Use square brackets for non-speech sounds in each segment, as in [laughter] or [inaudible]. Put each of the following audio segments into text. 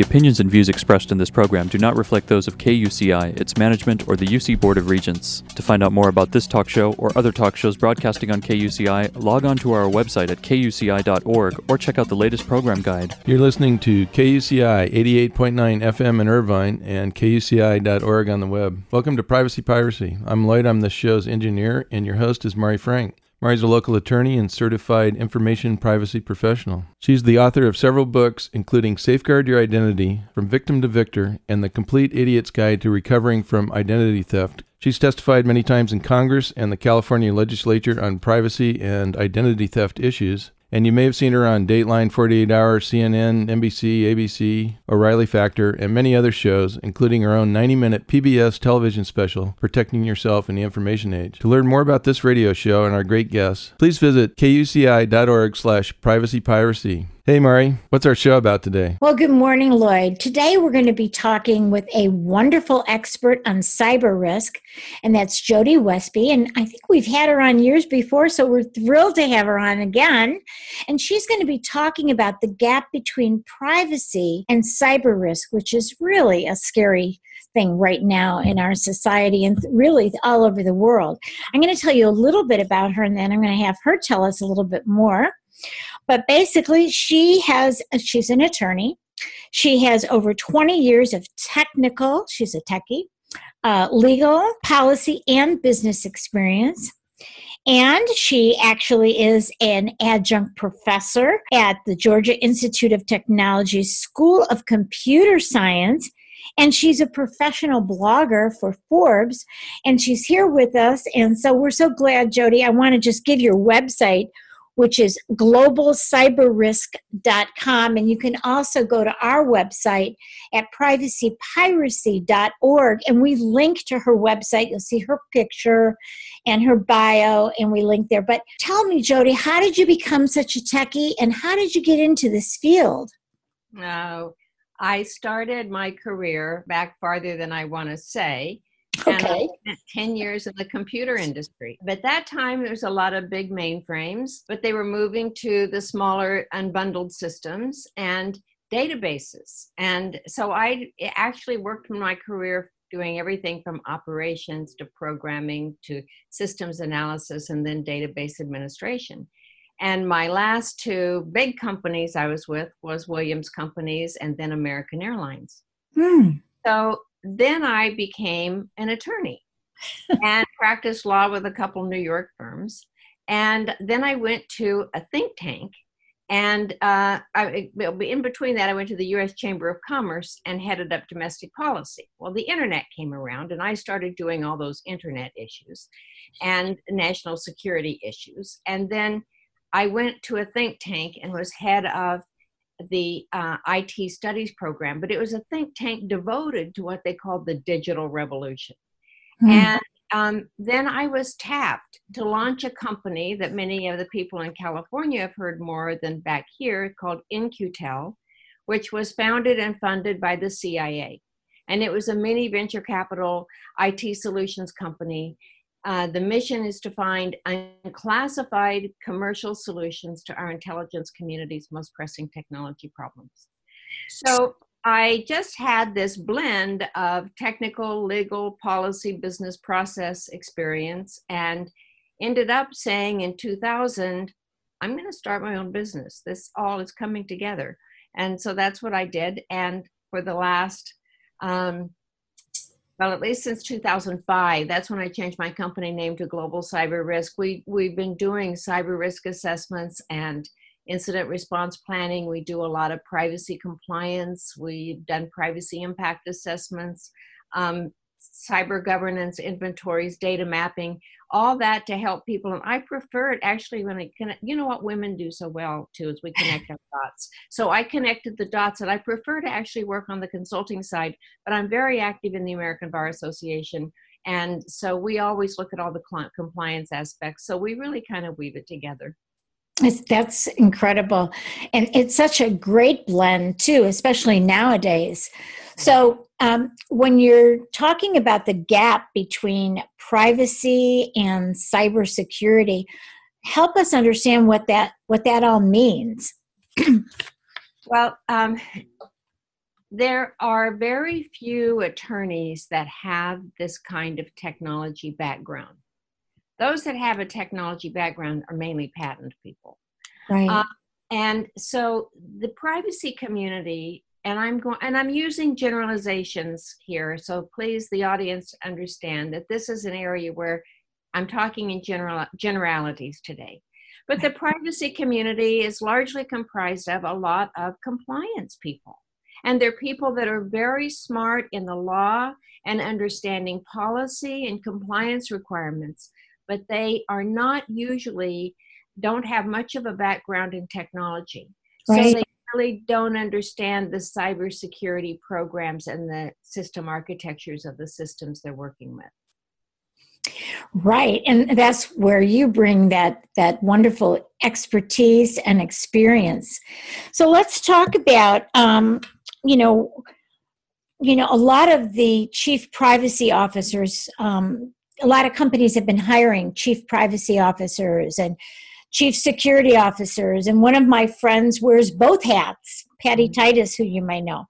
The opinions and views expressed in this program do not reflect those of KUCI, its management, or the UC Board of Regents. To find out more about this talk show or other talk shows broadcasting on KUCI, log on to our website at kuci.org or check out the latest program guide. You're listening to KUCI 88.9 FM in Irvine and kuci.org on the web. Welcome to Privacy Piracy. I'm Lloyd, I'm the show's engineer, and your host is Mari Frank. Mari's a local attorney and certified information privacy professional. She's the author of several books, including Safeguard Your Identity, From Victim to Victor, and The Complete Idiot's Guide to Recovering from Identity Theft. She's testified many times in Congress and the California legislature on privacy and identity theft issues. And you may have seen her on Dateline 48 Hour, CNN, NBC, ABC, O'Reilly Factor, and many other shows, including her own 90 minute PBS television special, Protecting Yourself in the Information Age. To learn more about this radio show and our great guests, please visit kuci.org slash privacypiracy. Hey, Mari, what's our show about today? Well, good morning, Lloyd. Today we're going to be talking with a wonderful expert on cyber risk, and that's Jody Westby. And I think we've had her on years before, so we're thrilled to have her on again. And she's going to be talking about the gap between privacy and cyber risk, which is really a scary thing right now in our society and really all over the world. I'm going to tell you a little bit about her, and then I'm going to have her tell us a little bit more. But basically, she has, she's an attorney. She has over 20 years of technical, she's a techie, uh, legal, policy, and business experience. And she actually is an adjunct professor at the Georgia Institute of Technology School of Computer Science. And she's a professional blogger for Forbes. And she's here with us. And so we're so glad, Jody. I want to just give your website which is globalcyberrisk.com. And you can also go to our website at privacypiracy.org. And we link to her website. You'll see her picture and her bio, and we link there. But tell me, Jody, how did you become such a techie and how did you get into this field? Oh, I started my career back farther than I want to say Okay. And 10 years in the computer industry. But at that time, there was a lot of big mainframes, but they were moving to the smaller unbundled systems and databases. And so I actually worked my career doing everything from operations to programming to systems analysis and then database administration. And my last two big companies I was with was Williams Companies and then American Airlines. Hmm. So then I became an attorney and [laughs] practiced law with a couple New York firms. And then I went to a think tank. And uh, I, in between that, I went to the US Chamber of Commerce and headed up domestic policy. Well, the internet came around, and I started doing all those internet issues and national security issues. And then I went to a think tank and was head of the uh, IT studies program, but it was a think tank devoted to what they called the digital revolution. Mm. And um, then I was tapped to launch a company that many of the people in California have heard more than back here called In-Q-Tel, which was founded and funded by the CIA. And it was a mini venture capital IT solutions company uh, the mission is to find unclassified commercial solutions to our intelligence community's most pressing technology problems. So I just had this blend of technical, legal, policy, business process experience and ended up saying in 2000, I'm going to start my own business. This all is coming together. And so that's what I did. And for the last um, well, at least since 2005, that's when I changed my company name to Global Cyber Risk. We, we've been doing cyber risk assessments and incident response planning. We do a lot of privacy compliance. We've done privacy impact assessments. Um, cyber governance, inventories, data mapping, all that to help people. And I prefer it actually when I connect, you know what women do so well too, is we connect our [laughs] dots. So I connected the dots and I prefer to actually work on the consulting side, but I'm very active in the American Bar Association. And so we always look at all the compliance aspects. So we really kind of weave it together. That's incredible. And it's such a great blend, too, especially nowadays. So, um, when you're talking about the gap between privacy and cybersecurity, help us understand what that what that all means. [clears throat] well, um, there are very few attorneys that have this kind of technology background. Those that have a technology background are mainly patent people. Right. Uh, and so the privacy community and i'm going and i'm using generalizations here so please the audience understand that this is an area where i'm talking in general generalities today. But the privacy community is largely comprised of a lot of compliance people. And they're people that are very smart in the law and understanding policy and compliance requirements but they are not usually don't have much of a background in technology. Right. so they really don't understand the cybersecurity programs and the system architectures of the systems they're working with. Right, and that's where you bring that that wonderful expertise and experience. So let's talk about, um, you know, you know, a lot of the chief privacy officers. Um, a lot of companies have been hiring chief privacy officers and chief security officers, and one of my friends wears both hats. Patty mm-hmm. Titus, who you may know.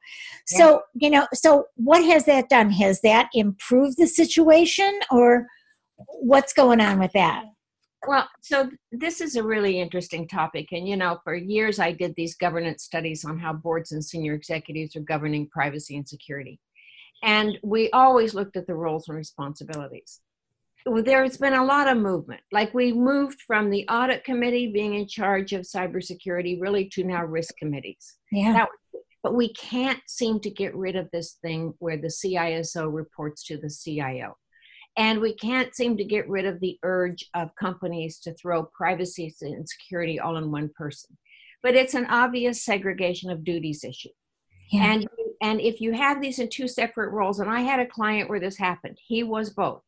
Yeah. So, you know, so what has that done? Has that improved the situation or what's going on with that? Well, so this is a really interesting topic. And, you know, for years I did these governance studies on how boards and senior executives are governing privacy and security. And we always looked at the roles and responsibilities there's been a lot of movement. Like we moved from the audit committee being in charge of cybersecurity really to now risk committees. Yeah. But we can't seem to get rid of this thing where the CISO reports to the CIO. And we can't seem to get rid of the urge of companies to throw privacy and security all in one person. But it's an obvious segregation of duties issue. Yeah. And and if you have these in two separate roles, and I had a client where this happened, he was both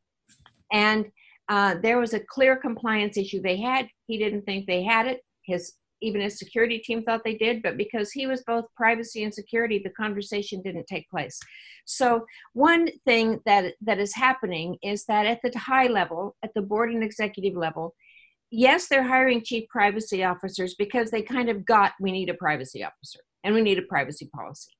and uh, there was a clear compliance issue they had. He didn't think they had it. His even his security team thought they did, but because he was both privacy and security, the conversation didn't take place. So one thing that that is happening is that at the high level, at the board and executive level, yes, they're hiring chief privacy officers because they kind of got we need a privacy officer and we need a privacy policy.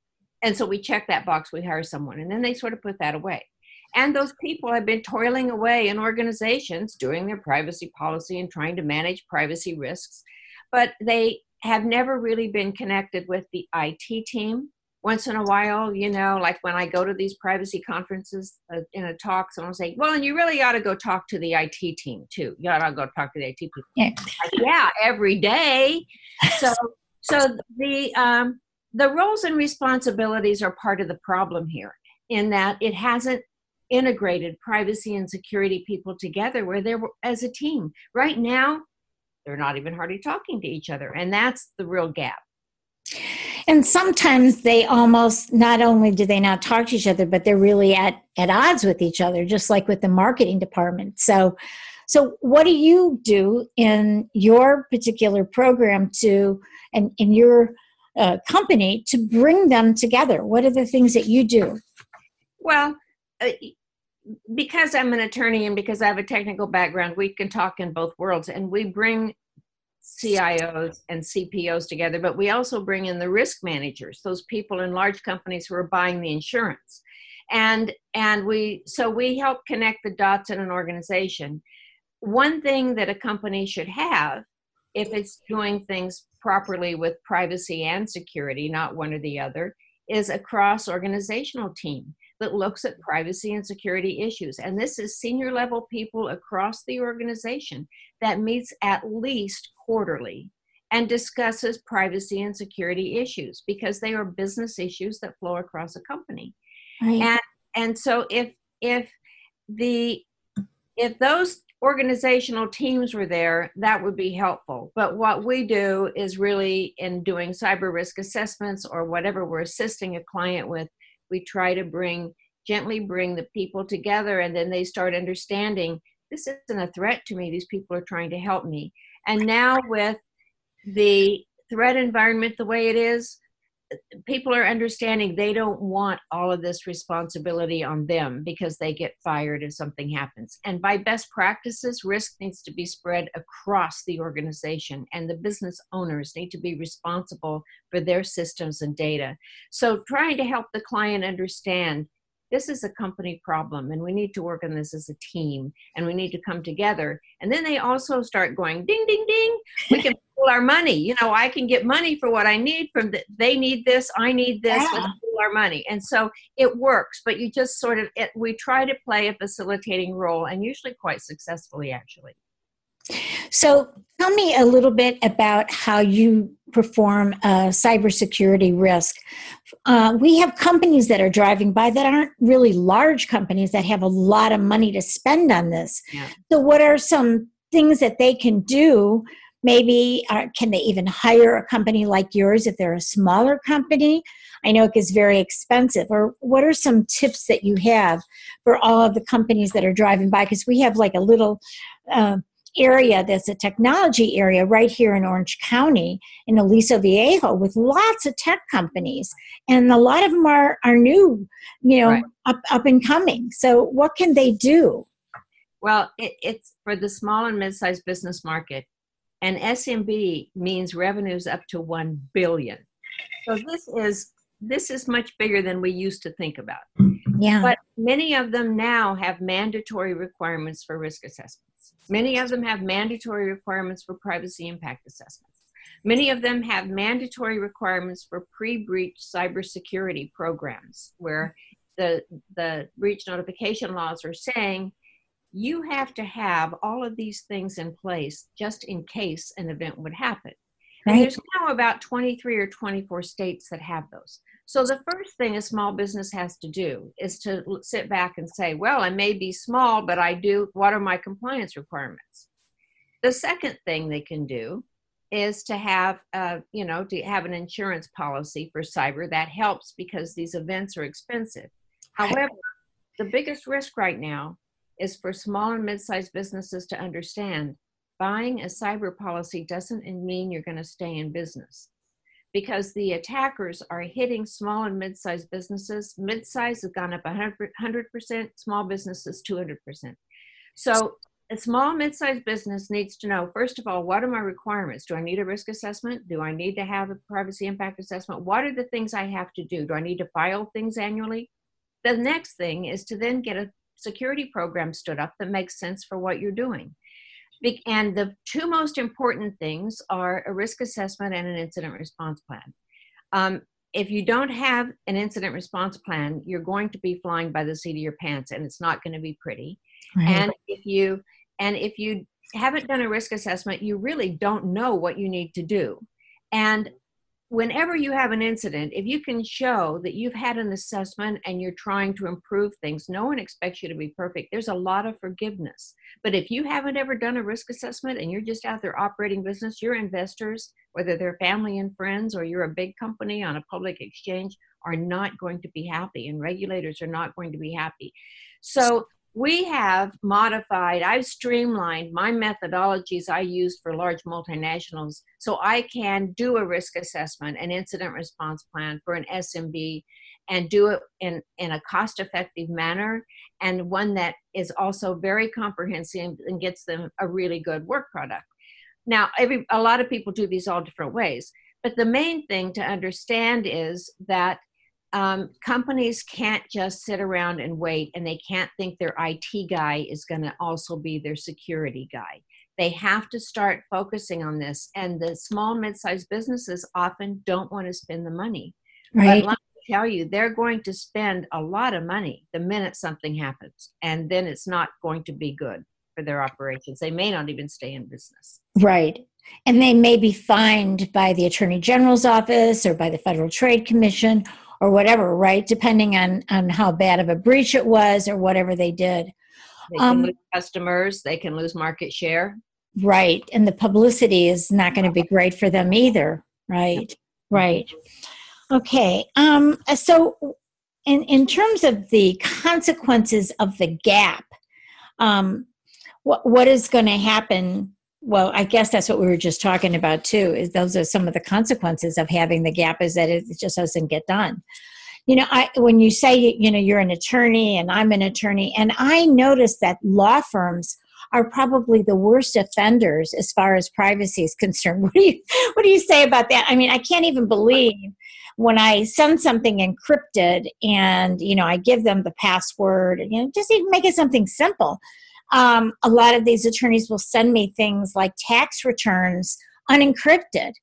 And so we check that box, we hire someone, and then they sort of put that away. And those people have been toiling away in organizations doing their privacy policy and trying to manage privacy risks, but they have never really been connected with the IT team. Once in a while, you know, like when I go to these privacy conferences uh, in a talk, someone will say, "Well, and you really ought to go talk to the IT team too. You ought to go talk to the IT people." Yeah, yeah every day. [laughs] So, so the um, the roles and responsibilities are part of the problem here in that it hasn't integrated privacy and security people together where they're as a team. Right now, they're not even hardly talking to each other, and that's the real gap. And sometimes they almost not only do they not talk to each other, but they're really at, at odds with each other, just like with the marketing department. So so what do you do in your particular program to and in your uh, company to bring them together? What are the things that you do? Well, uh, because I'm an attorney and because I have a technical background, we can talk in both worlds and we bring CIOs and CPOs together, but we also bring in the risk managers, those people in large companies who are buying the insurance. And and we so we help connect the dots in an organization. One thing that a company should have if it's doing things properly with privacy and security, not one or the other, is a cross organizational team that looks at privacy and security issues. And this is senior level people across the organization that meets at least quarterly and discusses privacy and security issues because they are business issues that flow across a company. Right. And and so if if the if those organizational teams were there, that would be helpful. But what we do is really in doing cyber risk assessments or whatever we're assisting a client with, we try to bring gently bring the people together and then they start understanding this isn't a threat to me these people are trying to help me. And now with the threat environment the way it is people are understanding they don't want all of this responsibility on them because they get fired if something happens. And by best practices, risk needs to be spread across the organization, and the business owners need to be responsible for their systems and data. So, trying to help the client understand this is a company problem and we need to work on this as a team and we need to come together. And then they also start going ding ding ding we can [laughs] pool our money. You know i can get money for what i need from the, they need this i need this yeah. pool our money. And so it works but you just sort of it, we try to play a facilitating role and usually quite successfully actually so, tell me a little bit about how you perform a cybersecurity risk. Uh, we have companies that are driving by that aren't really large companies that have a lot of money to spend on this. Yeah. So, what are some things that they can do? Maybe uh, can they even hire a company like yours if they're a smaller company? I know it gets very expensive. Or what are some tips that you have for all of the companies that are driving by? Because we have like a little uh, area that's a technology area right here in Orange County in Aliso Viejo with lots of tech companies. And a lot of them are, are new, you know, right. up, up and coming. So what can they do? Well, it, it's for the small and mid-sized business market. And SMB means revenues up to 1 billion. So this is this is much bigger than we used to think about. Yeah. But many of them now have mandatory requirements for risk assessment. Many of them have mandatory requirements for privacy impact assessments. Many of them have mandatory requirements for pre-breach cybersecurity programs where the, the breach notification laws are saying you have to have all of these things in place just in case an event would happen. Right. And there's now about 23 or 24 states that have those. So the first thing a small business has to do is to sit back and say, well, I may be small, but I do, what are my compliance requirements? The second thing they can do is to have, uh, you know, to have an insurance policy for cyber that helps because these events are expensive. However, the biggest risk right now is for small and mid-sized businesses to understand buying a cyber policy doesn't mean you're going to stay in business because the attackers are hitting small and mid-sized businesses. Mid-size has gone up 100%, small businesses 200%. So a small mid-sized business needs to know, first of all, what are my requirements? Do I need a risk assessment? Do I need to have a privacy impact assessment? What are the things I have to do? Do I need to file things annually? The next thing is to then get a security program stood up that makes sense for what you're doing. And the two most important things are a risk assessment and an incident response plan. Um, if you don't have an incident response plan, you're going to be flying by the seat of your pants, and it's not going to be pretty. Right. And if you and if you haven't done a risk assessment, you really don't know what you need to do. And whenever you have an incident, if you can show that you've had an assessment and you're trying to improve things, no one expects you to be perfect. There's a lot of forgiveness. But if you haven't ever done a risk assessment and you're just out there operating business, your investors, whether they're family and friends or you're a big company on a public exchange, are not going to be happy, and regulators are not going to be happy. So we have modified, I've streamlined my methodologies I used for large multinationals so I can do a risk assessment, an incident response plan for an SMB, and do it in, in a cost effective manner and one that is also very comprehensive and gets them a really good work product. Now, every, a lot of people do these all different ways, but the main thing to understand is that um, companies can't just sit around and wait and they can't think their IT guy is going to also be their security guy. They have to start focusing on this. And the small, mid sized businesses often don't want to spend the money. Right. But let me tell you, they're going to spend a lot of money the minute something happens. And then it's not going to be good for their operations. They may not even stay in business. Right. And they may be fined by the Attorney General's office or by the Federal Trade Commission or whatever, right? Depending on on how bad of a breach it was or whatever they did. They can um, lose customers. They can lose market share. Right, and the publicity is not going to be great for them either. Right, right. Okay. Um. So, in in terms of the consequences of the gap, um, what what is going to happen well, I guess that's what we were just talking about too. Is those are some of the consequences of having the gap is that it just doesn't get done. You know, I when you say you know you're an attorney and I'm an attorney, and I notice that law firms are probably the worst offenders as far as privacy is concerned. [laughs] What do you what do you say about that? I mean, I can't even believe when I send something encrypted and you know I give them the password, you know, just even make it something simple um, a lot of these attorneys will send me things like tax returns unencrypted.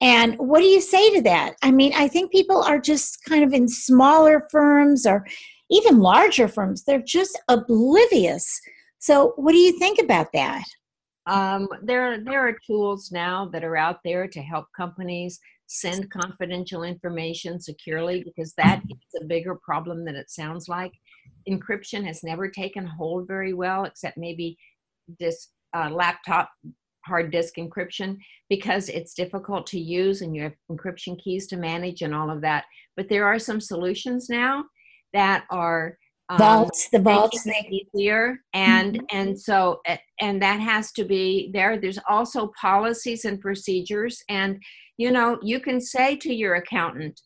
And what do you say to that? I mean, I think people are just kind of in smaller firms or even larger firms, they're just oblivious. So, what do you think about that? Um, there, there are tools now that are out there to help companies send confidential information securely because that is a bigger problem than it sounds like encryption has never taken hold very well, except maybe this uh, laptop hard disk encryption because it's difficult to use and you have encryption keys to manage and all of that. But there are some solutions now that are um, vaults, the vaults easier, and mm-hmm. and so and that has to be there. There's also policies and procedures, and you know you can say to your accountant,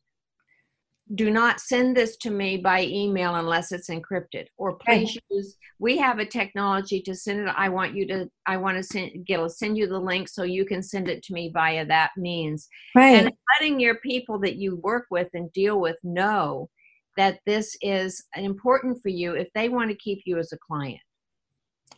do not send this to me by email unless it's encrypted. Or please right. use we have a technology to send it. I want you to i want to send get a send you the link so you can send it to me via that means. Right. And letting your people that you work with and deal with know that this is important for you if they want to keep you as a client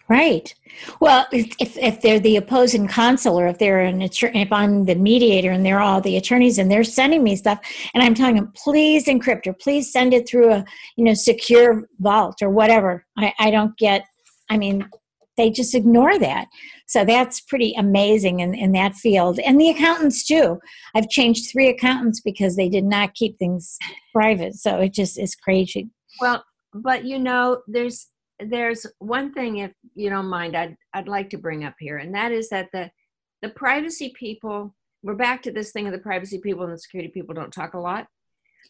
Right. Well, if, if they're the opposing counsel or if they're an attorney, if I'm the mediator and they're all the attorneys and they're sending me stuff and I'm telling them, please encrypt or please send it through a, you know, secure vault or whatever. I, I don't get, I mean, they just ignore that. So that's pretty amazing in, in that field. And the accountants too. I've changed three accountants because they did not keep things private. So it just is crazy. Well, but you know, there's there's one thing, if you don't mind, I'd I'd like to bring up here, and that is that the the privacy people. We're back to this thing of the privacy people and the security people don't talk a lot,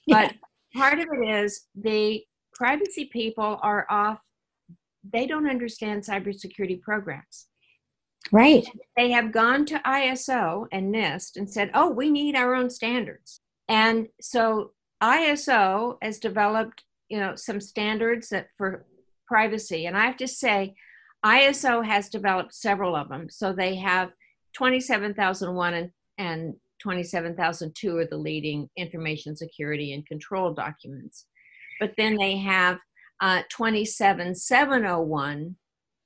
but yeah. part of it is the privacy people are off. They don't understand cybersecurity programs. Right. They have gone to ISO and NIST and said, "Oh, we need our own standards." And so ISO has developed, you know, some standards that for privacy. And I have to say, ISO has developed several of them. So they have 27001 and, and 27002 are the leading information security and control documents. But then they have uh, 27701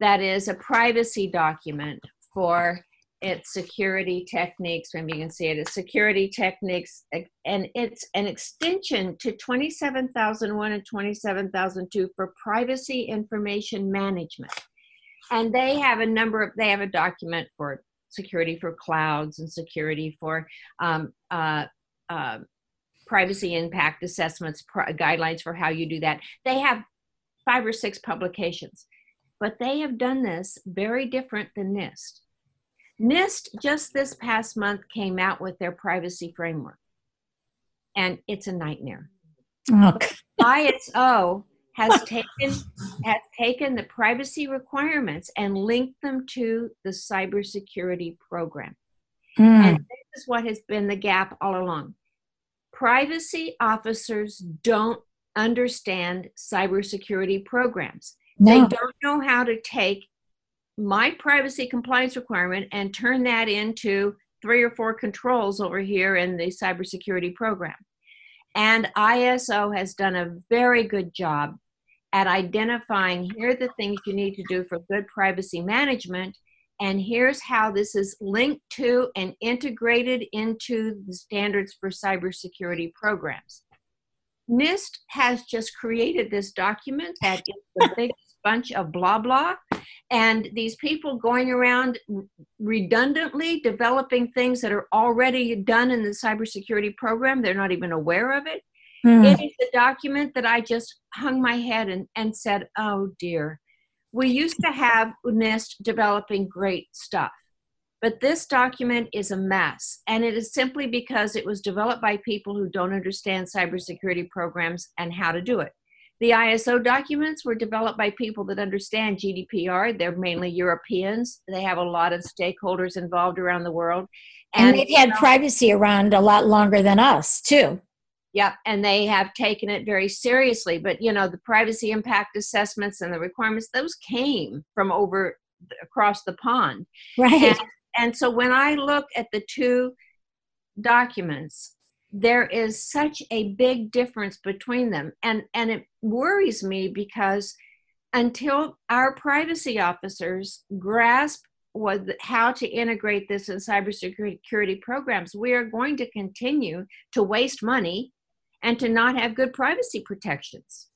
that is a privacy document for its security techniques. Maybe you can see it security techniques, and it's an extension to 27001 and 27002 for privacy information management. And they have a number of, they have a document for security for clouds and security for um, uh, uh, privacy impact assessments, pr- guidelines for how you do that. They have five or six publications, but they have done this very different than NIST NIST just this past month came out with their privacy framework, and it's a nightmare. Okay. ISO has taken has taken the privacy requirements and linked them to the cybersecurity program. Mm. And this is what has been the gap all along. Privacy officers don't understand cybersecurity programs. No. They don't know how to take my privacy compliance requirement and turn that into three or four controls over here in the cybersecurity program. And ISO has done a very good job at identifying here are the things you need to do for good privacy management. And here's how this is linked to and integrated into the standards for cybersecurity programs. NIST has just created this document that is the [laughs] biggest bunch of blah blah. And these people going around redundantly developing things that are already done in the cybersecurity program. They're not even aware of it. Mm. it is the document that i just hung my head and, and said oh dear. We used to have nist developing great stuff but this document is a mess. And it is simply because it was developed by people who don't understand cybersecurity programs and how to do it The ISO documents were developed by people that understand GDPR. They're mainly Europeans. They have a lot of stakeholders involved around the world. And, they've had privacy around a lot longer than us, too. Yep, and they have taken it very seriously. But you know, the privacy impact assessments and the requirements, those came from over across the pond. Right. And, and so when I look at the two documents, there is such a big difference between them. And and it worries me because until our privacy officers grasp what how to integrate this in cybersecurity programs, we are going to continue to waste money and to not have good privacy protections.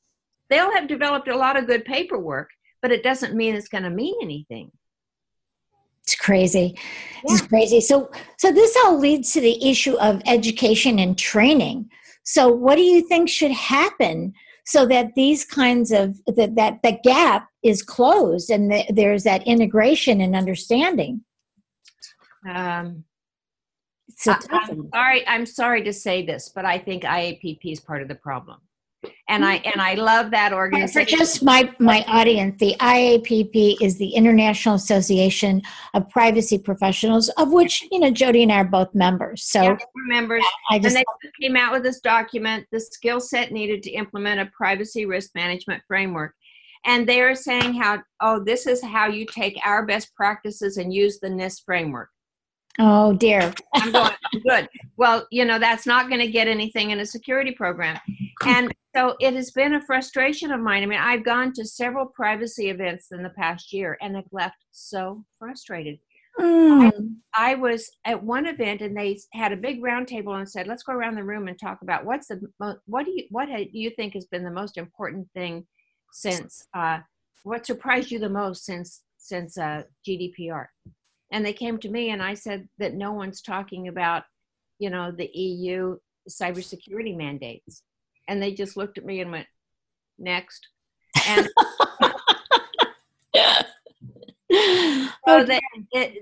They'll have developed a lot of good paperwork, but it doesn't mean it's going to mean anything. It's crazy. Yeah. It's crazy. So so this all leads to the issue of education and training. So what do you think should happen so that these kinds of that that the gap is closed and the, there's that integration and understanding? Um, so I'm sorry. I'm sorry to say this, but I think IAPP is part of the problem and I and I love that organization. For just my my audience, the IAPP is the International Association of Privacy Professionals, of which you know Jody and I are both members. So yeah, members, I just, and they came out with this document, the skill set needed to implement a privacy risk management framework. And they are saying how, oh, this is how you take our best practices and use the NIST framework. Oh dear. I'm going good. Well, you know, that's not going to get anything in a security program. And so it has been a frustration of mine. I mean, I've gone to several privacy events in the past year and have left so frustrated. Mm. I, I, was at one event and they had a big round table and said, "Let's go around the room and talk about what's the what do you what do you think has been the most important thing since uh, what surprised you the most since since uh, GDPR?" And they came to me and I said that no one's talking about, you know, the EU cybersecurity mandates. And they just looked at me and went, next. And [laughs] so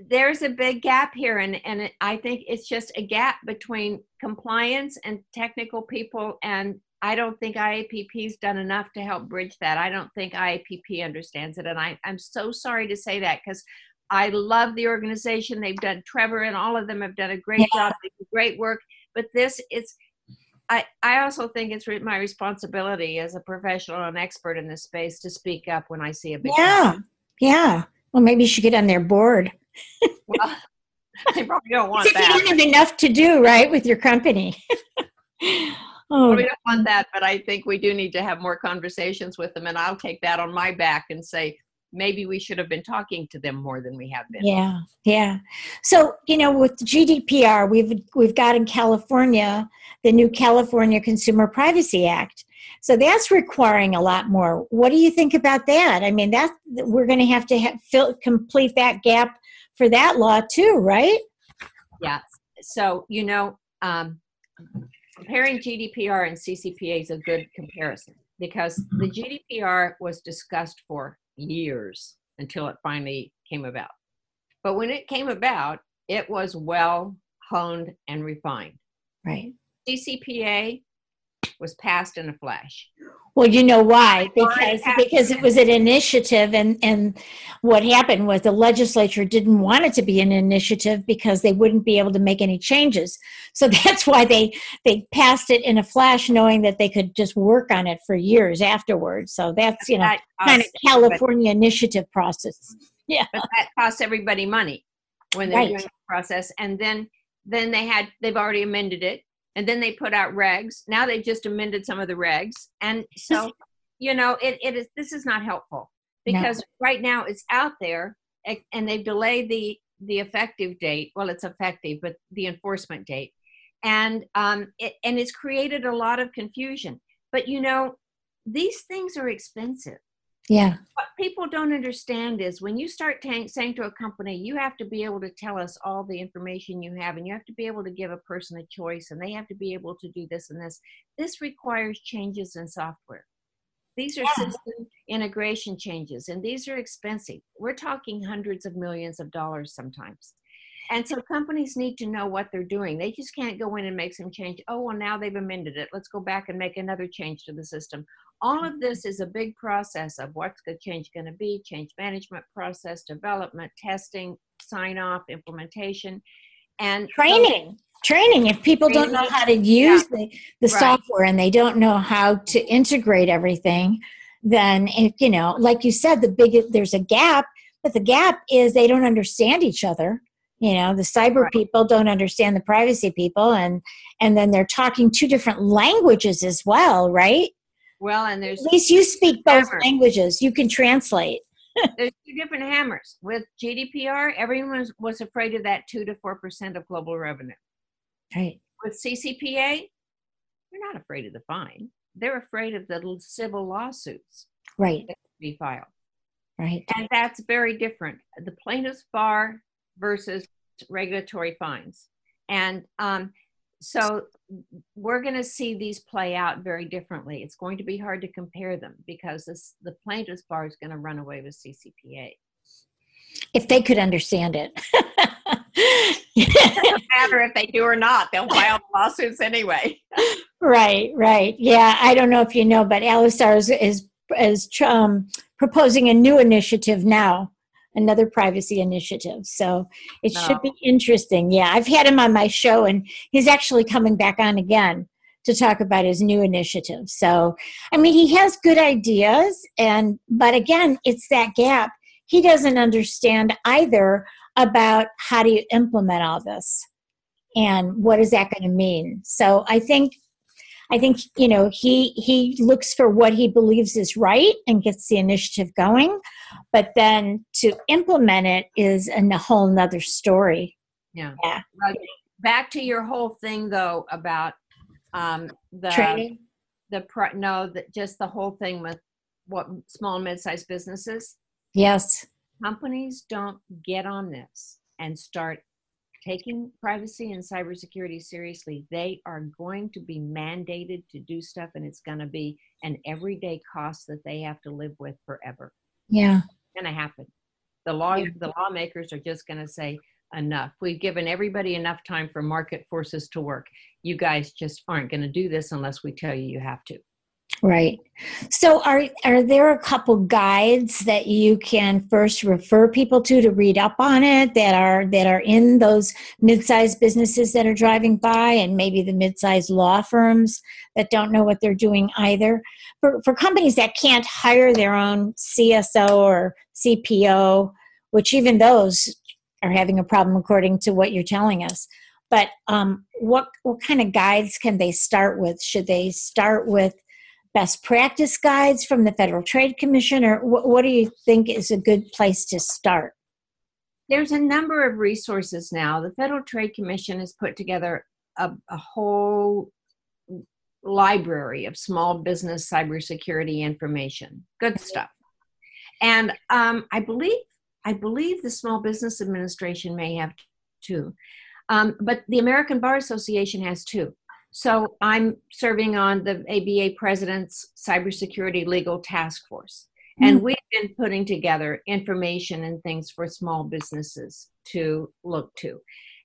there's a big gap here. And, and it, I think it's just a gap between compliance and technical people. And I don't think IAPP's done enough to help bridge that. I don't think IAPP understands it. And I, I'm so sorry to say that because I love the organization. They've done Trevor and all of them have done a great yeah. job, great work. But this is, I, I also think it's my responsibility as a professional and expert in this space to speak up when I see a big yeah problem. yeah. Well, maybe you should get on their board. well, [laughs] they probably don't want that. You don't have enough to do, right, with your company. [laughs] oh, we don't want that, but I think we do need to have more conversations with them, and I'll take that on my back and say, maybe we should have been talking to them more than we have been. Yeah, yeah. So you know, with GDPR, we've we've got in California the new California Consumer Privacy Act. So that's requiring a lot more. What do you think about that? I mean, that we're going to have to have, fill, complete that gap for that law too, right? Yeah. So you know, um, comparing GDPR and CCPA is a good comparison because the GDPR was discussed for years until it finally came about. But when it came about, it was well honed and refined. Right. CCPA was passed in a flash. Well, you know why? Because because it was an initiative, and and what happened was the legislature didn't want it to be an initiative because they wouldn't be able to make any changes. So [laughs] that's why they they passed it in a flash, knowing that they could just work on it for years afterwards. So that's you know kind of California initiative process. Mm-hmm. Yeah, but that costs everybody money when they're right. doing the process, and then then they had they've already amended it and then they put out regs. Now they've just amended some of the regs. And so you know it, it is this is not helpful because no. right now it's out there and they've delayed the the effective date. Well it's effective but the enforcement date. And um it, and it's created a lot of confusion. But you know these things are expensive yeah. What people don't understand is when you start t- saying to a company, you have to be able to tell us all the information you have, and you have to be able to give a person a choice, and they have to be able to do this and this. This requires changes in software. These are yeah. system integration changes, and these are expensive. We're talking hundreds of millions of dollars sometimes. And so companies need to know what they're doing. They just can't go in and make some change. Oh, well, now they've amended it. Let's go back and make another change to the system. All of this is a big process of what's the change going to be, change management process, development, testing, sign off, implementation, and training. So, training. If people training, don't know how to use yeah. the, the right. software and they don't know how to integrate everything, then if you know, like you said, the big there's a gap, but the gap is they don't understand each other you know the cyber right. people don't understand the privacy people and and then they're talking two different languages as well right well and there's at least you speak both languages. You can translate. [laughs] There's two different hammers. With gdpr everyone was, was afraid of that 2 to 4% of global revenue. Right. With ccpa they're not afraid of the fine. They're afraid of the civil lawsuits right. that be filed. Right. And that's very different. The plaintiff's bar versus regulatory fines. And um, so we're going to see these play out very differently. It's going to be hard to compare them because this, the plaintiff's bar is going to run away with CCPA. If they could understand it. it doesn't [laughs] matter if they do or not. They'll file lawsuits anyway. right, right. Yeah, I don't know if you know, but Alastair is, is, is um, proposing a new initiative now another privacy initiative. So it no. should be interesting. Yeah, I've had him on my show, and he's actually coming back on again to talk about his new initiative. So, I mean, he has good ideas, and but again, it's that gap. He doesn't understand either about how do you implement all this and what is that going to mean. So, I think I think you know he he looks for what he believes is right and gets the initiative going, but then to implement it is a whole nother story. Yeah. Yeah. Back to your whole thing though about um, the training. The pro, no, that just the whole thing with what small and mid-sized businesses. Yes. Companies don't get on this and start taking privacy and cybersecurity seriously, they are going to be mandated to do stuff and it's going to be an everyday cost that they have to live with forever. Yeah. It's going to happen. The law yeah. the lawmakers are just going to say enough. We've given everybody enough time for market forces to work. You guys just aren't going to do this unless we tell you you have to. Right. So are are there a couple guides that you can first refer people to to read up on it that are that are in those mid-sized businesses that are driving by and maybe the mid-sized law firms that don't know what they're doing either? For for companies that can't hire their own CSO or CPO, which even those are having a problem according to what you're telling us. But um, what what kind of guides can they start with? Should they start with best practice guides from the Federal Trade Commission, or what, what do you think is a good place to start? There's a number of resources now. The Federal Trade Commission has put together a, a whole library of small business cybersecurity information. Good stuff. And um, I believe I believe the Small Business Administration may have too, um, but the American Bar Association has too. So I'm serving on the ABA president's cybersecurity legal task force. And mm-hmm. we've been putting together information and things for small businesses to look to.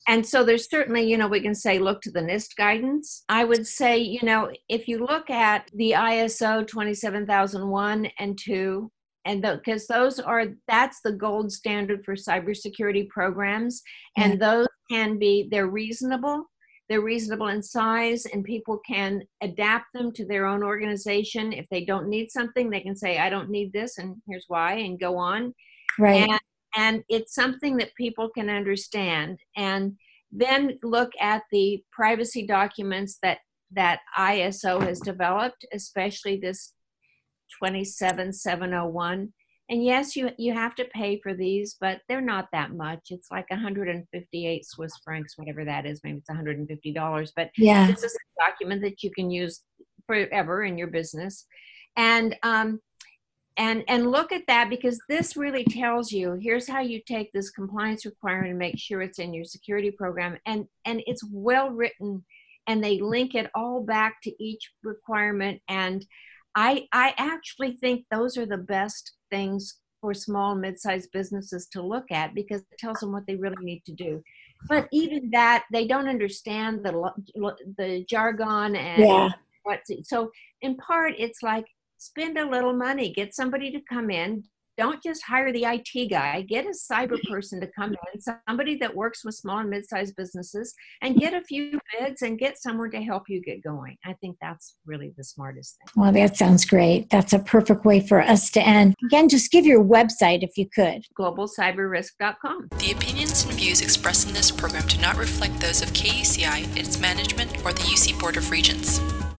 And so there's certainly, you know, we can say look to the NIST guidance. I would say, you know, if you look at the ISO 27001 and 2, and because those are that's the gold standard for cybersecurity programs and those can be they're reasonable they're reasonable in size and people can adapt them to their own organization. If they don't need something they can say i don't need this and here's why and go on. Right. And, and it's something that people can understand. And then look at the privacy documents that that iso has developed especially this 27701 and yes you you have to pay for these but they're not that much. It's like 158 swiss francs whatever that is. Maybe it's 150 dollars but yeah. this is a document that you can use forever in your business. And um and and look at that because this really tells you here's how you take this compliance requirement and make sure it's in your security program. And and it's well written and they link it all back to each requirement. And I, I actually think those are the best things for small and mid-sized businesses to look at because it tells them what they really need to do. but even that they don't understand the the jargon and Yeah. what so in part it's like spend a little money get somebody to come in don't just hire the IT guy. Get a cyber person to come in, somebody that works with small and mid-sized businesses, and get a few bids and get someone to help you get going. I think that's really the smartest thing. Well, that sounds great. That's a perfect way for us to end. Again, just give your website if you could. GlobalCyberRisk.com. The opinions and views expressed in this program do not reflect those of KUCI, its management, or the UC Board of Regents.